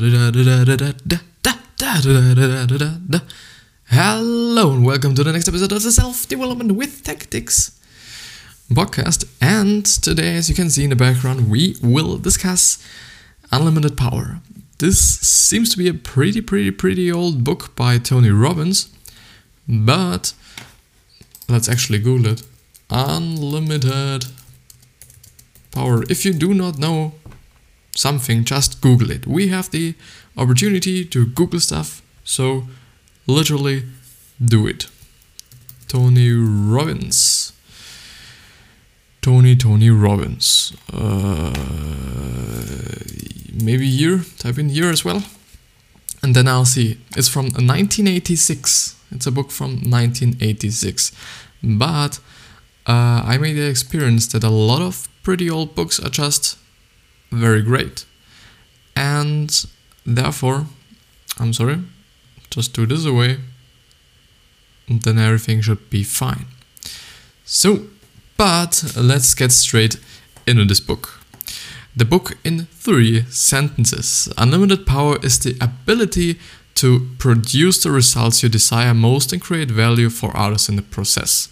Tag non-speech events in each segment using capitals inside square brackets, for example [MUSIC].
Hello and welcome to the next episode of the Self Development with Tactics podcast. And today, as you can see in the background, we will discuss Unlimited Power. This seems to be a pretty, pretty, pretty old book by Tony Robbins, but let's actually Google it. Unlimited Power. If you do not know something, just Google it. We have the opportunity to Google stuff, so literally do it. Tony Robbins. Tony Tony Robbins. Uh, maybe year. Type in year as well, and then I'll see. It's from 1986. It's a book from 1986, but uh, I made the experience that a lot of pretty old books are just very great. And therefore, I'm sorry, just do this away, and then everything should be fine. So, but let's get straight into this book. The book in three sentences. Unlimited power is the ability to produce the results you desire most and create value for others in the process.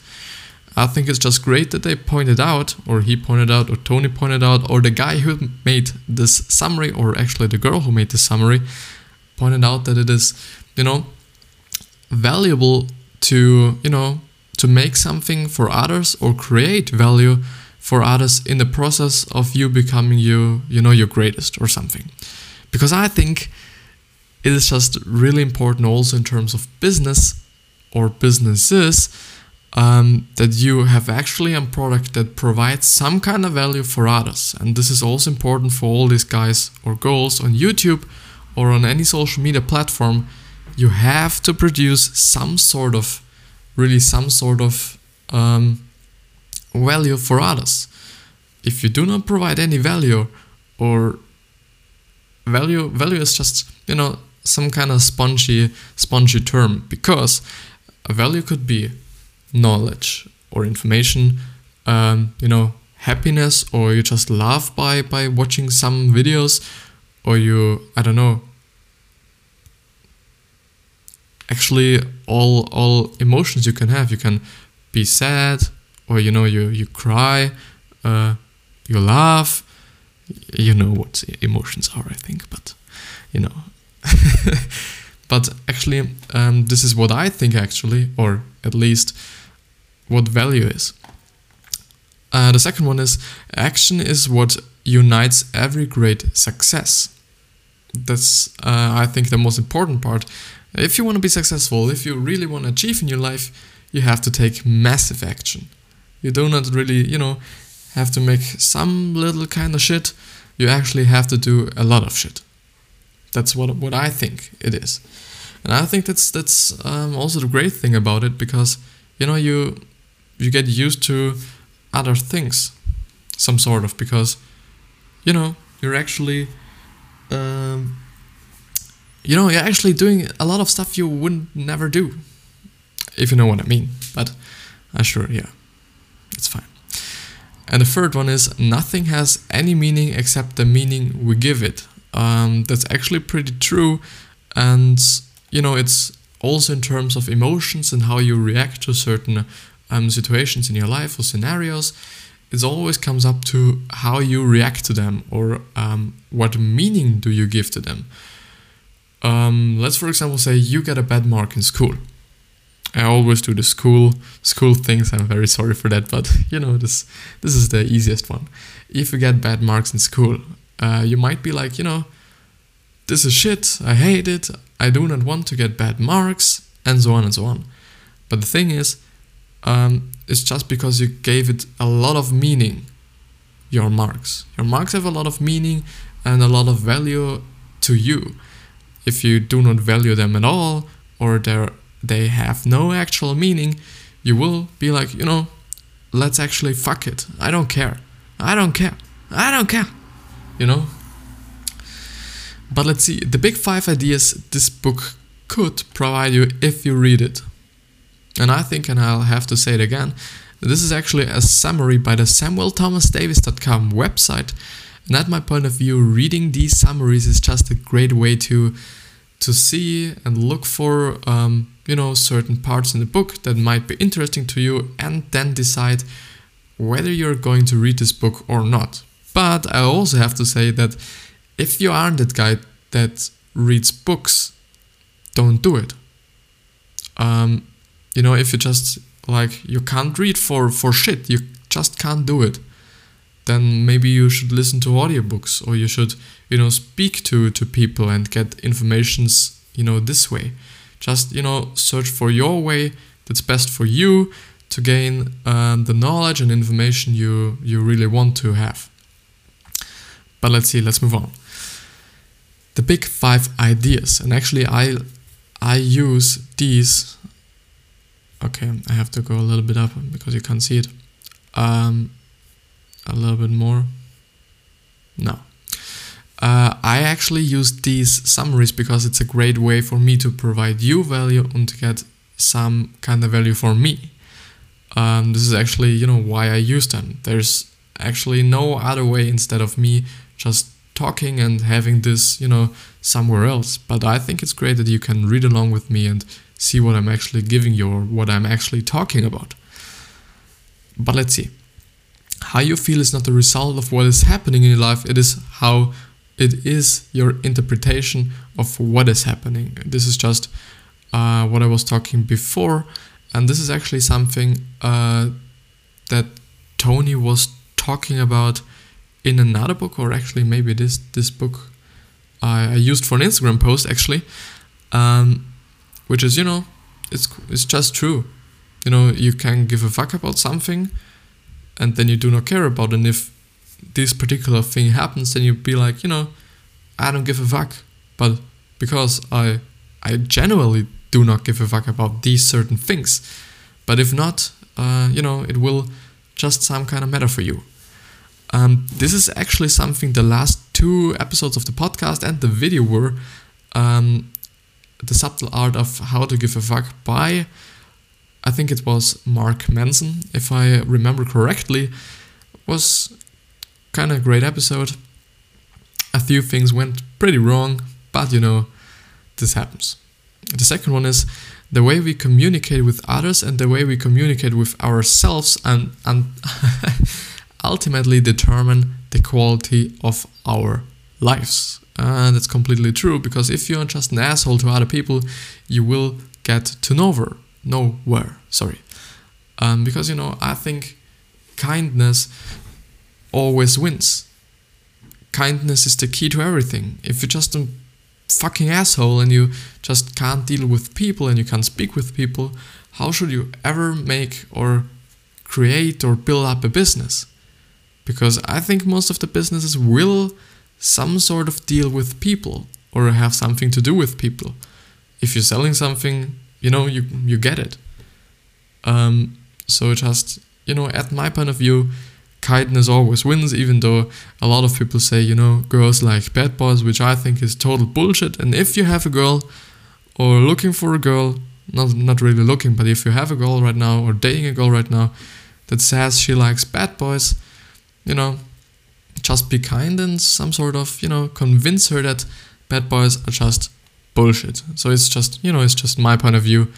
I think it's just great that they pointed out, or he pointed out, or Tony pointed out, or the guy who made this summary, or actually the girl who made the summary, pointed out that it is, you know, valuable to, you know, to make something for others or create value for others in the process of you becoming you, you know, your greatest or something. Because I think it is just really important also in terms of business or businesses um, that you have actually a product that provides some kind of value for others. And this is also important for all these guys or girls on YouTube or on any social media platform. You have to produce some sort of, really, some sort of um, value for others. If you do not provide any value, or value, value is just you know some kind of spongy, spongy term because a value could be knowledge or information, um, you know, happiness, or you just laugh by by watching some videos, or you I don't know. Actually, all all emotions you can have. You can be sad, or you know, you you cry, uh, you laugh. You know what emotions are, I think, but you know. [LAUGHS] but actually, um, this is what I think, actually, or at least what value is. Uh, the second one is action is what unites every great success. That's, uh, I think, the most important part. If you want to be successful, if you really want to achieve in your life, you have to take massive action. You do not really, you know, have to make some little kind of shit. You actually have to do a lot of shit. That's what what I think it is, and I think that's that's um, also the great thing about it because you know you you get used to other things, some sort of because you know you're actually um, you know you're actually doing a lot of stuff you wouldn't never do if you know what I mean. But I'm sure, yeah, it's fine. And the third one is nothing has any meaning except the meaning we give it. Um, that's actually pretty true, and you know it's also in terms of emotions and how you react to certain um, situations in your life or scenarios. It always comes up to how you react to them or um, what meaning do you give to them. Um, let's, for example, say you get a bad mark in school. I always do the school school things. I'm very sorry for that, but [LAUGHS] you know this this is the easiest one. If you get bad marks in school, uh, you might be like, you know, this is shit. I hate it. I do not want to get bad marks, and so on and so on. But the thing is, um, it's just because you gave it a lot of meaning. Your marks. Your marks have a lot of meaning and a lot of value to you. If you do not value them at all, or they have no actual meaning, you will be like, you know, let's actually fuck it. I don't care. I don't care. I don't care. You know? But let's see. The big five ideas this book could provide you if you read it. And I think, and I'll have to say it again, this is actually a summary by the SamuelThomasDavies.com website. And at my point of view, reading these summaries is just a great way to to see and look for um, you know certain parts in the book that might be interesting to you, and then decide whether you're going to read this book or not. But I also have to say that if you aren't that guy that reads books, don't do it. Um, you know, if you just like you can't read for for shit, you just can't do it. Then maybe you should listen to audiobooks or you should, you know, speak to to people and get informations, you know, this way. Just you know, search for your way that's best for you to gain um, the knowledge and information you you really want to have. But let's see, let's move on. The big five ideas, and actually, I I use these. Okay, I have to go a little bit up because you can't see it. Um, a little bit more. No. Uh, I actually use these summaries because it's a great way for me to provide you value and to get some kind of value for me. Um, this is actually, you know, why I use them. There's actually no other way instead of me just talking and having this, you know, somewhere else. But I think it's great that you can read along with me and see what I'm actually giving you or what I'm actually talking about. But let's see. How you feel is not the result of what is happening in your life, it is how it is your interpretation of what is happening. This is just uh, what I was talking before, and this is actually something uh, that Tony was talking about in another book, or actually maybe this this book I, I used for an Instagram post actually, um, which is you know it's it's just true. You know you can give a fuck about something, and then you do not care about it. And if this particular thing happens, then you be like you know I don't give a fuck, but because I I genuinely do not give a fuck about these certain things. But if not, uh, you know, it will just some kind of matter for you. Um, this is actually something the last two episodes of the podcast and the video were um, the subtle art of how to give a fuck by I think it was Mark Manson, if I remember correctly, was kind of a great episode. A few things went pretty wrong, but you know, this happens. The second one is the way we communicate with others and the way we communicate with ourselves and, and [LAUGHS] ultimately determine the quality of our lives. And it's completely true because if you're just an asshole to other people, you will get to nowhere. Nowhere, sorry. Um, because you know, I think kindness always wins. Kindness is the key to everything. If you're just a fucking asshole and you just can't deal with people and you can't speak with people, how should you ever make or create or build up a business? Because I think most of the businesses will some sort of deal with people or have something to do with people. If you're selling something, you know, you you get it. Um, so just you know, at my point of view, kindness always wins. Even though a lot of people say, you know, girls like bad boys, which I think is total bullshit. And if you have a girl or looking for a girl, not not really looking, but if you have a girl right now or dating a girl right now that says she likes bad boys, you know, just be kind and some sort of, you know, convince her that bad boys are just bullshit. So it's just, you know, it's just my point of view.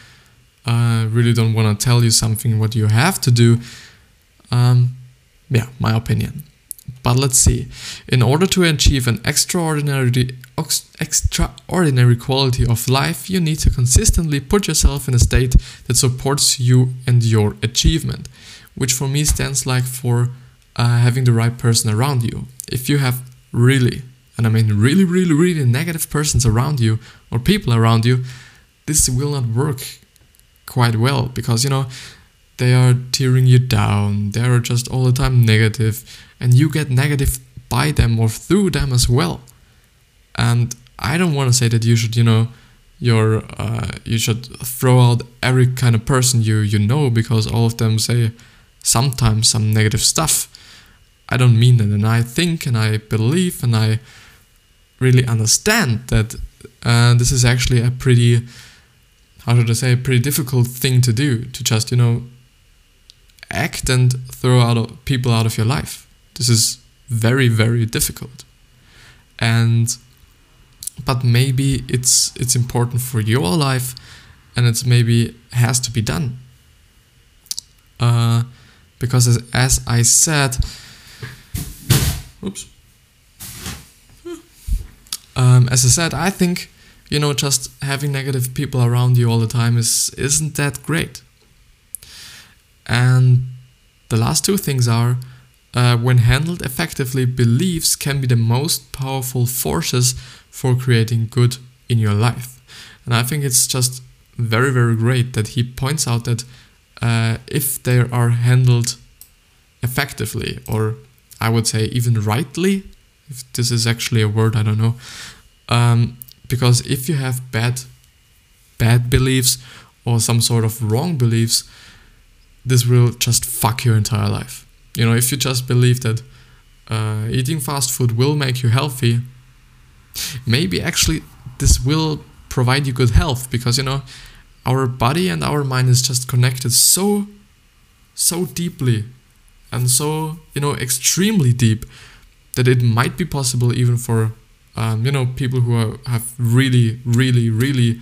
I really don't want to tell you something what you have to do. Um, yeah, my opinion. But let's see. In order to achieve an extraordinary extraordinary quality of life, you need to consistently put yourself in a state that supports you and your achievement, which for me stands like for uh, having the right person around you. If you have really, and I mean really, really, really negative persons around you or people around you, this will not work quite well because you know they are tearing you down, they are just all the time negative, and you get negative by them or through them as well. And I don't want to say that you should, you know, your uh, you should throw out every kind of person you you know because all of them say sometimes some negative stuff I don't mean that. And I think and I believe and I really understand that uh, this is actually a pretty, how should I say, a pretty difficult thing to do to just, you know, act and throw out people out of your life. This is very very difficult and but maybe it's it's important for your life and it's maybe has to be done uh, because as, as i said oops um, as i said i think you know just having negative people around you all the time is isn't that great and the last two things are uh, when handled effectively, beliefs can be the most powerful forces for creating good in your life. And I think it's just very, very great that he points out that uh, if they are handled effectively, or I would say even rightly, if this is actually a word, I don't know. Um, because if you have bad, bad beliefs or some sort of wrong beliefs, this will just fuck your entire life. You know, if you just believe that uh, eating fast food will make you healthy, maybe actually this will provide you good health because you know our body and our mind is just connected so so deeply and so you know extremely deep that it might be possible even for um, you know people who are, have really really really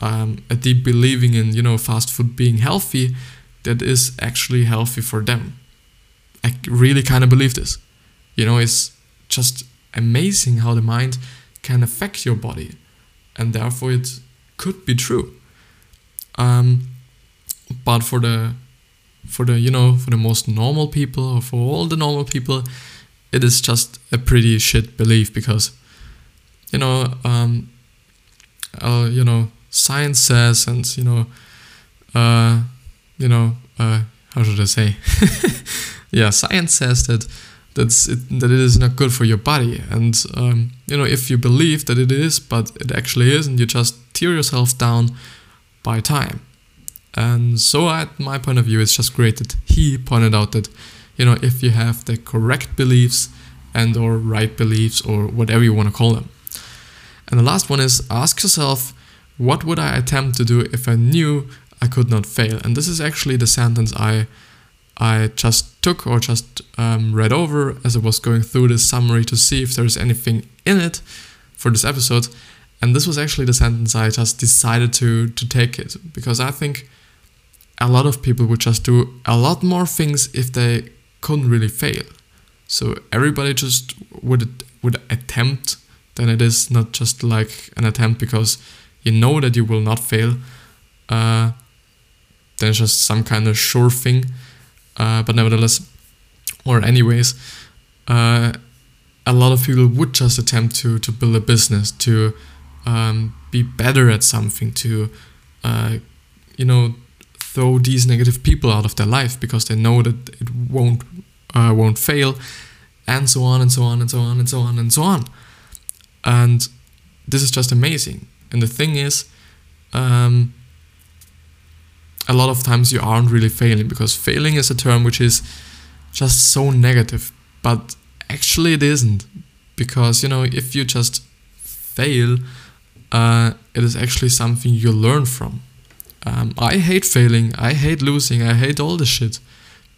um, a deep believing in you know fast food being healthy that is actually healthy for them I really kind of believe this. You know, it's just amazing how the mind can affect your body, and therefore it could be true. Um, but for the for the you know for the most normal people or for all the normal people, it is just a pretty shit belief because you know um, uh, you know science says and you know uh, you know uh, how should I say [LAUGHS] yeah, science says that that's it, that it is not good for your body, and um, you know if you believe that it is, but it actually isn't, you just tear yourself down by time. And so, at my point of view, it's just great that he pointed out that you know if you have the correct beliefs and or right beliefs or whatever you want to call them. And the last one is ask yourself, what would I attempt to do if I knew I could not fail? And this is actually the sentence I I just took or just um, read over as I was going through this summary to see if there's anything in it for this episode. And this was actually the sentence I just decided to to take it because I think a lot of people would just do a lot more things if they couldn't really fail. So everybody just would would attempt. Then it is not just like an attempt because you know that you will not fail. Uh, then it's just some kind of sure thing uh, but nevertheless, or anyways, uh, a lot of people would just attempt to to build a business, to um, be better at something, to uh, you know throw these negative people out of their life because they know that it won't uh, won't fail, and so on and so on and so on and so on and so on, and this is just amazing. And the thing is. Um, a lot of times you aren't really failing because failing is a term which is just so negative but actually it isn't because you know if you just fail uh, it is actually something you learn from um, i hate failing i hate losing i hate all the shit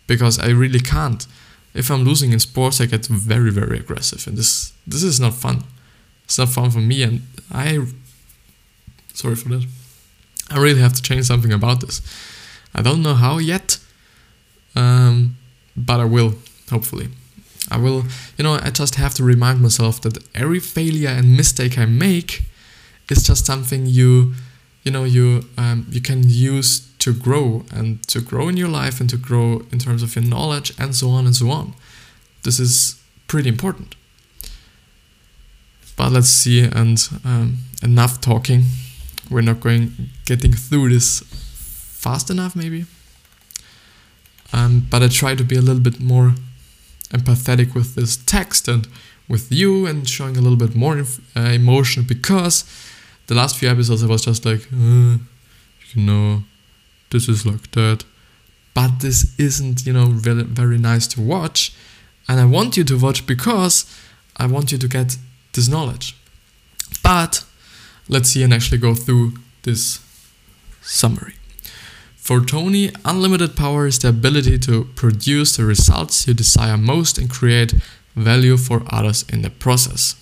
because i really can't if i'm losing in sports i get very very aggressive and this this is not fun it's not fun for me and i sorry for that I really have to change something about this. I don't know how yet, um, but I will, hopefully. I will, you know, I just have to remind myself that every failure and mistake I make is just something you, you know, you um, you can use to grow and to grow in your life and to grow in terms of your knowledge and so on and so on. This is pretty important. But let's see, and um, enough talking we're not going getting through this fast enough maybe um, but i try to be a little bit more empathetic with this text and with you and showing a little bit more uh, emotion because the last few episodes i was just like uh, you know this is like that but this isn't you know very, very nice to watch and i want you to watch because i want you to get this knowledge but Let's see and actually go through this summary. For Tony, unlimited power is the ability to produce the results you desire most and create value for others in the process.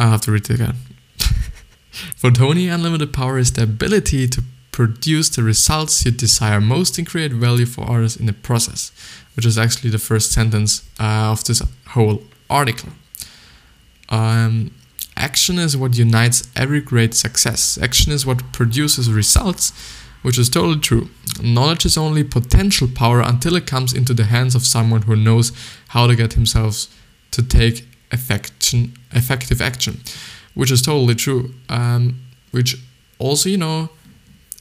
I have to read it again. [LAUGHS] for Tony, unlimited power is the ability to produce the results you desire most and create value for others in the process, which is actually the first sentence uh, of this whole article. Um, action is what unites every great success. Action is what produces results, which is totally true. Knowledge is only potential power until it comes into the hands of someone who knows how to get himself to take affection, effective action, which is totally true. Um, which also, you know,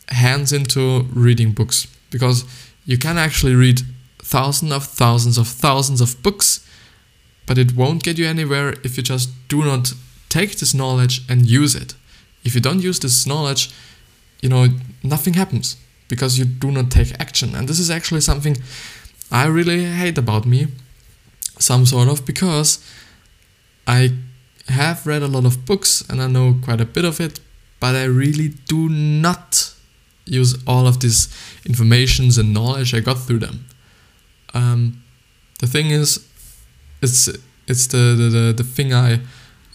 hands into reading books because you can actually read thousands of thousands of thousands of books, but it won't get you anywhere if you just do not take this knowledge and use it. If you don't use this knowledge, you know, nothing happens because you do not take action. And this is actually something I really hate about me, some sort of, because I have read a lot of books and I know quite a bit of it, but I really do not use all of these informations and knowledge I got through them. Um, the thing is, it's it's the, the, the, the thing I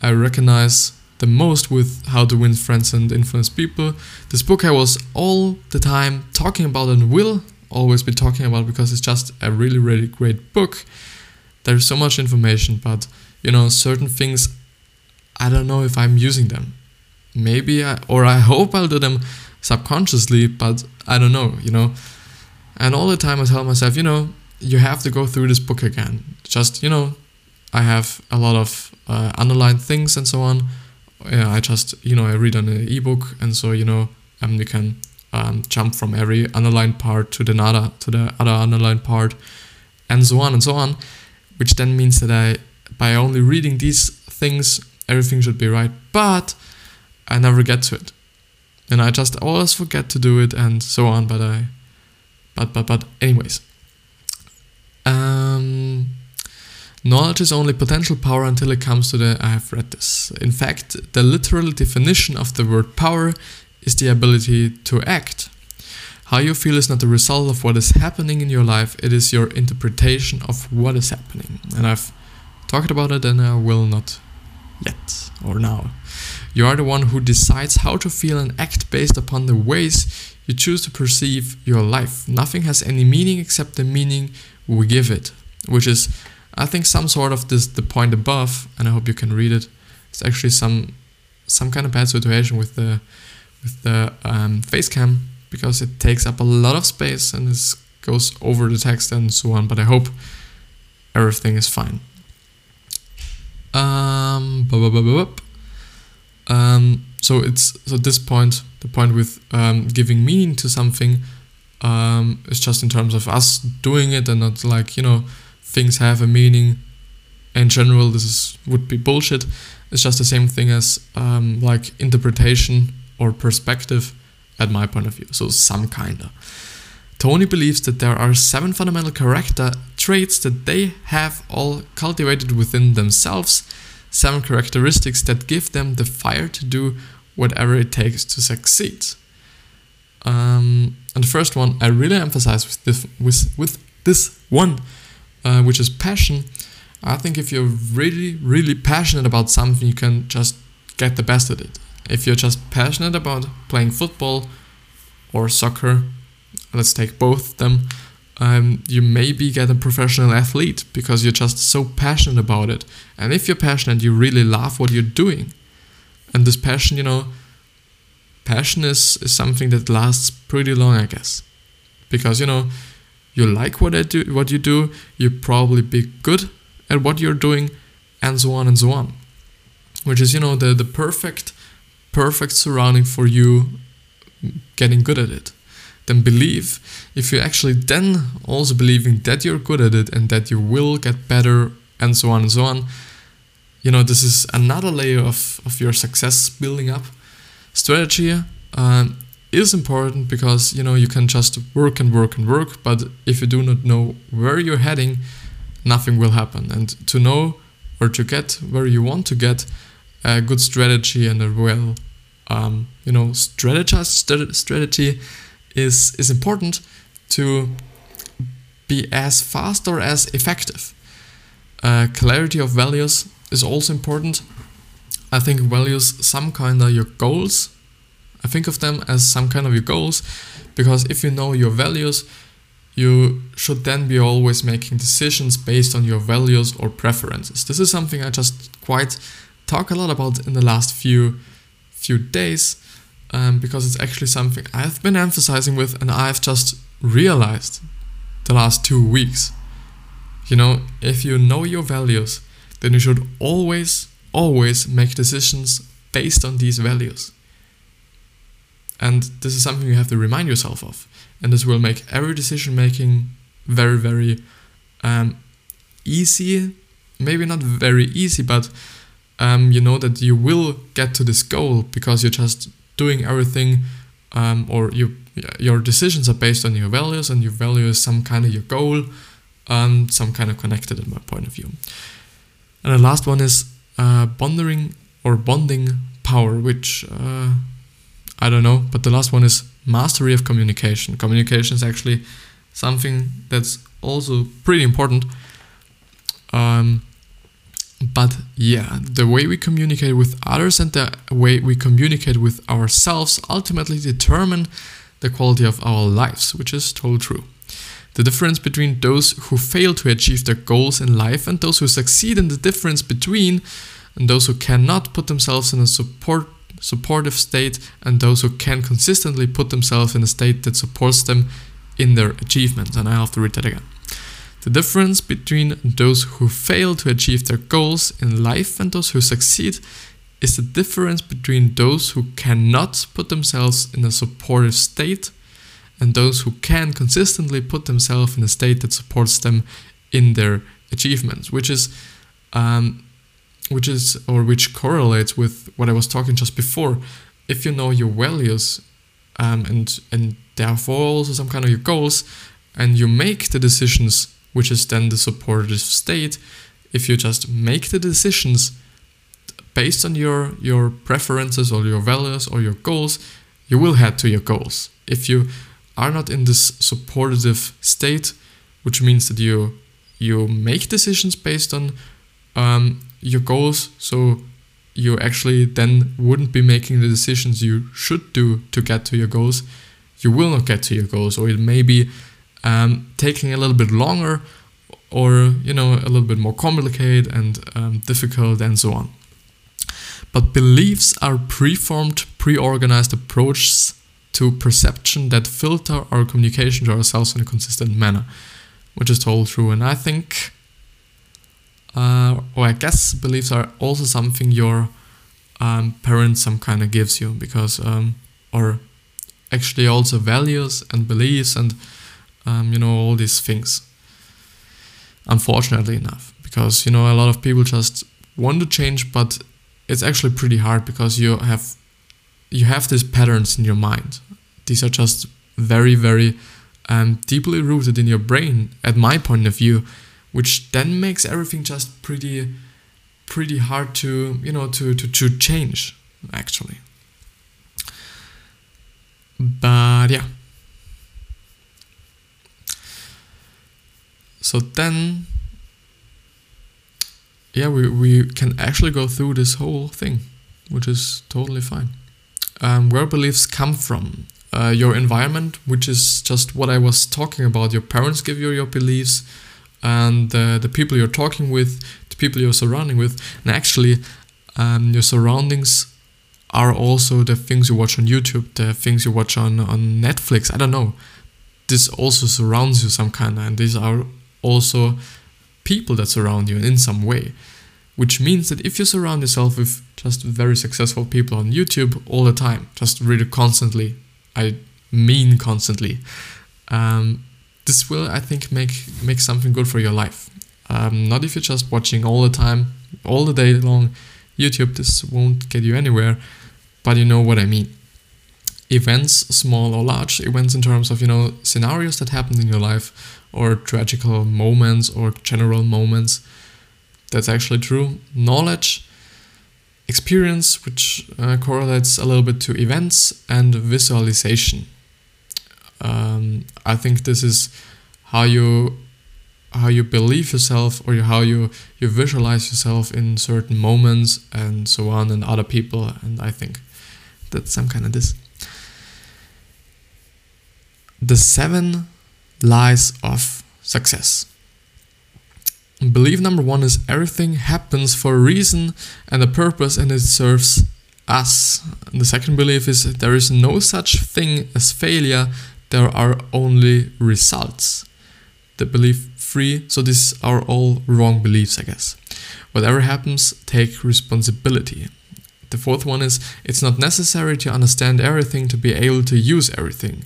I recognize the most with how to win friends and influence people. This book I was all the time talking about and will always be talking about because it's just a really really great book. There's so much information, but you know certain things I don't know if I'm using them. Maybe I or I hope I'll do them subconsciously, but I don't know, you know. And all the time I tell myself, you know, you have to go through this book again. Just, you know, I have a lot of uh, underlined things and so on. Yeah, I just, you know, I read on an ebook, and so, you know, um, you can um, jump from every underlined part to the other, to the other underlined part, and so on and so on. Which then means that I, by only reading these things, everything should be right. But I never get to it and I just always forget to do it and so on. But I, but but but anyways, um, knowledge is only potential power until it comes to the. I have read this. In fact, the literal definition of the word power is the ability to act. How you feel is not the result of what is happening in your life, it is your interpretation of what is happening. And I've talked about it and I will not yet or now. You are the one who decides how to feel and act based upon the ways you choose to perceive your life. Nothing has any meaning except the meaning we give it, which is, I think, some sort of this the point above, and I hope you can read it. It's actually some some kind of bad situation with the with the um, face cam because it takes up a lot of space and this goes over the text and so on. But I hope everything is fine. Um, um, so it's so this point, the point with um, giving meaning to something, um, is just in terms of us doing it and not like you know things have a meaning. In general, this is would be bullshit. It's just the same thing as um, like interpretation or perspective, at my point of view. So some kinda. Tony believes that there are seven fundamental character traits that they have all cultivated within themselves seven characteristics that give them the fire to do whatever it takes to succeed. Um, and the first one I really emphasize with this, with, with this one, uh, which is passion. I think if you're really, really passionate about something, you can just get the best at it. If you're just passionate about playing football or soccer, let's take both of them, um, you maybe get a professional athlete because you're just so passionate about it. And if you're passionate, you really love what you're doing. And this passion, you know, passion is, is something that lasts pretty long, I guess. Because, you know, you like what I do what you do, you probably be good at what you're doing, and so on and so on. Which is, you know, the, the perfect, perfect surrounding for you getting good at it then believe. If you actually then also believing that you're good at it and that you will get better and so on and so on, you know, this is another layer of, of your success building up. Strategy um, is important because, you know, you can just work and work and work, but if you do not know where you're heading, nothing will happen. And to know or to get where you want to get, a good strategy and a well, um, you know, strategized strategy is is important to be as fast or as effective. Uh, clarity of values is also important. I think values some kind of your goals. I think of them as some kind of your goals because if you know your values, you should then be always making decisions based on your values or preferences. This is something I just quite talk a lot about in the last few few days um, because it's actually something I've been emphasizing with and I've just realized the last two weeks. You know, if you know your values, then you should always, always make decisions based on these values. And this is something you have to remind yourself of. And this will make every decision making very, very um, easy. Maybe not very easy, but um, you know that you will get to this goal because you're just doing everything um, or you your decisions are based on your values and your value is some kind of your goal and some kind of connected in my point of view. And the last one is uh, bonding or bonding power which uh, i don't know but the last one is mastery of communication. Communication is actually something that's also pretty important. Um, but yeah, the way we communicate with others and the way we communicate with ourselves ultimately determine the quality of our lives, which is totally true. The difference between those who fail to achieve their goals in life and those who succeed, and the difference between and those who cannot put themselves in a support supportive state and those who can consistently put themselves in a state that supports them in their achievements. And I have to read that again. The difference between those who fail to achieve their goals in life and those who succeed is the difference between those who cannot put themselves in a supportive state and those who can consistently put themselves in a state that supports them in their achievements, which is um, which is or which correlates with what I was talking just before. If you know your values um, and and therefore also some kind of your goals, and you make the decisions which is then the supportive state. If you just make the decisions based on your your preferences or your values or your goals, you will head to your goals. If you are not in this supportive state, which means that you you make decisions based on um, your goals, so you actually then wouldn't be making the decisions you should do to get to your goals. You will not get to your goals, or it may be um, taking a little bit longer or you know a little bit more complicated and um, difficult and so on. But beliefs are preformed pre-organized approaches to perception that filter our communication to ourselves in a consistent manner which is totally true. And i think uh, or i guess beliefs are also something your um, parents some kind of gives you because um, or actually also values and beliefs and um, you know, all these things. Unfortunately enough, because you know, a lot of people just want to change, but it's actually pretty hard because you have you have these patterns in your mind. These are just very, very um, deeply rooted in your brain, at my point of view, which then makes everything just pretty, pretty hard to you know to to, to change actually. But yeah, So then, yeah, we, we can actually go through this whole thing, which is totally fine. Um, where beliefs come from, uh, your environment, which is just what I was talking about. Your parents give you your beliefs, and uh, the people you're talking with, the people you're surrounding with, and actually, um, your surroundings are also the things you watch on YouTube, the things you watch on on Netflix. I don't know. This also surrounds you some kind and these are also people that surround you in some way. Which means that if you surround yourself with just very successful people on YouTube all the time, just really constantly, I mean constantly, um, this will, I think, make make something good for your life. Um, not if you're just watching all the time, all the day long YouTube. This won't get you anywhere, but you know what I mean events, small or large events in terms of, you know, scenarios that happened in your life or tragical moments or general moments. That's actually true. Knowledge, experience, which uh, correlates a little bit to events, and visualization. Um, I think this is how you how you believe yourself or how you you visualize yourself in certain moments and so on and other people and i think that's some kind of this the seven lies of success belief number one is everything happens for a reason and a purpose and it serves us and the second belief is there is no such thing as failure there are only results the belief free. So these are all wrong beliefs, I guess. Whatever happens, take responsibility. The fourth one is it's not necessary to understand everything to be able to use everything.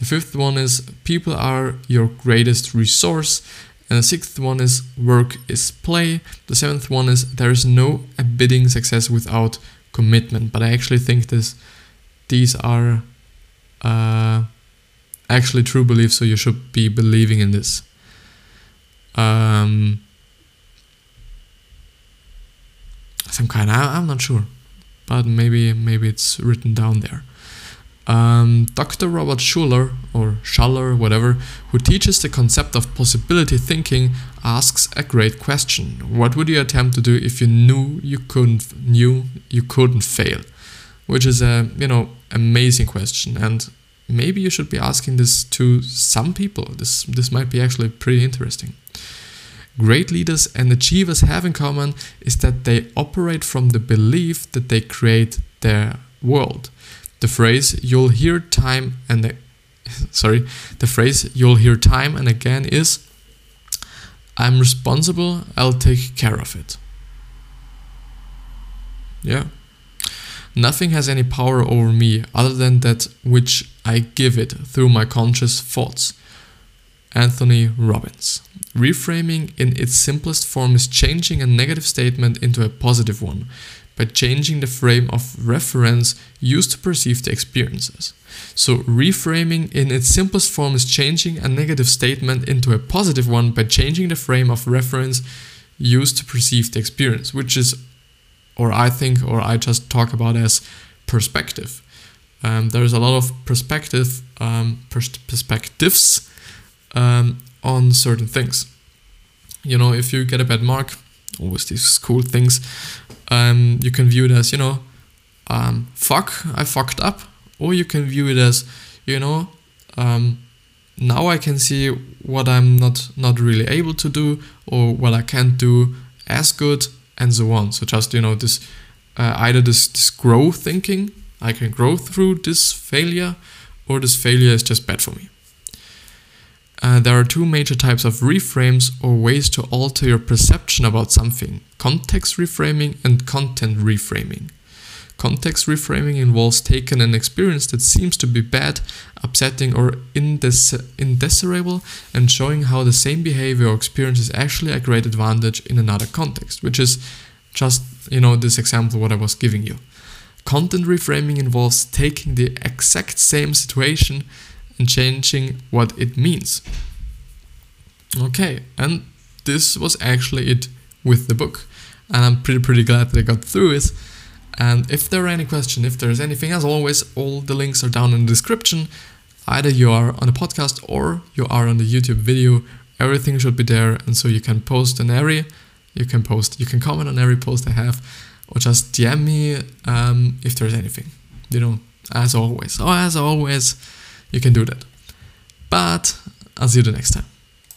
The fifth one is people are your greatest resource. And the sixth one is work is play. The seventh one is there is no abiding success without commitment. But I actually think this these are uh, actually true beliefs, so you should be believing in this. Um, some kind. I, I'm not sure, but maybe maybe it's written down there. Um, Dr. Robert Schuller, or Schuller, whatever, who teaches the concept of possibility thinking, asks a great question. What would you attempt to do if you knew you couldn't knew you couldn't fail? Which is a you know amazing question, and maybe you should be asking this to some people. This this might be actually pretty interesting great leaders and achievers have in common is that they operate from the belief that they create their world. The phrase you'll hear time and [LAUGHS] sorry, the phrase you'll hear time and again is I'm responsible, I'll take care of it. Yeah. Nothing has any power over me other than that which I give it through my conscious thoughts. Anthony Robbins. Reframing in its simplest form is changing a negative statement into a positive one by changing the frame of reference used to perceive the experiences. So, reframing in its simplest form is changing a negative statement into a positive one by changing the frame of reference used to perceive the experience, which is, or I think, or I just talk about as perspective. Um, there's a lot of perspective um, pers- perspectives um, on certain things. You know, if you get a bad mark, always these cool things, um, you can view it as, you know, um, fuck, I fucked up. Or you can view it as, you know, um, now I can see what I'm not not really able to do or what I can't do as good and so on. So just you know this uh, either this this grow thinking I can grow through this failure or this failure is just bad for me. Uh, there are two major types of reframes or ways to alter your perception about something context reframing and content reframing. Context reframing involves taking an experience that seems to be bad, upsetting, or indesirable and showing how the same behavior or experience is actually a great advantage in another context, which is just, you know, this example what I was giving you. Content reframing involves taking the exact same situation and changing what it means. Okay, and this was actually it with the book, and I'm pretty pretty glad that I got through it. And if there are any question, if there's anything, as always, all the links are down in the description. Either you are on the podcast or you are on the YouTube video. Everything should be there, and so you can post an area. You can post, you can comment on every post I have, or just DM me um, if there's anything. You know, as always. Oh, as always you can do that. But I'll see you the next time.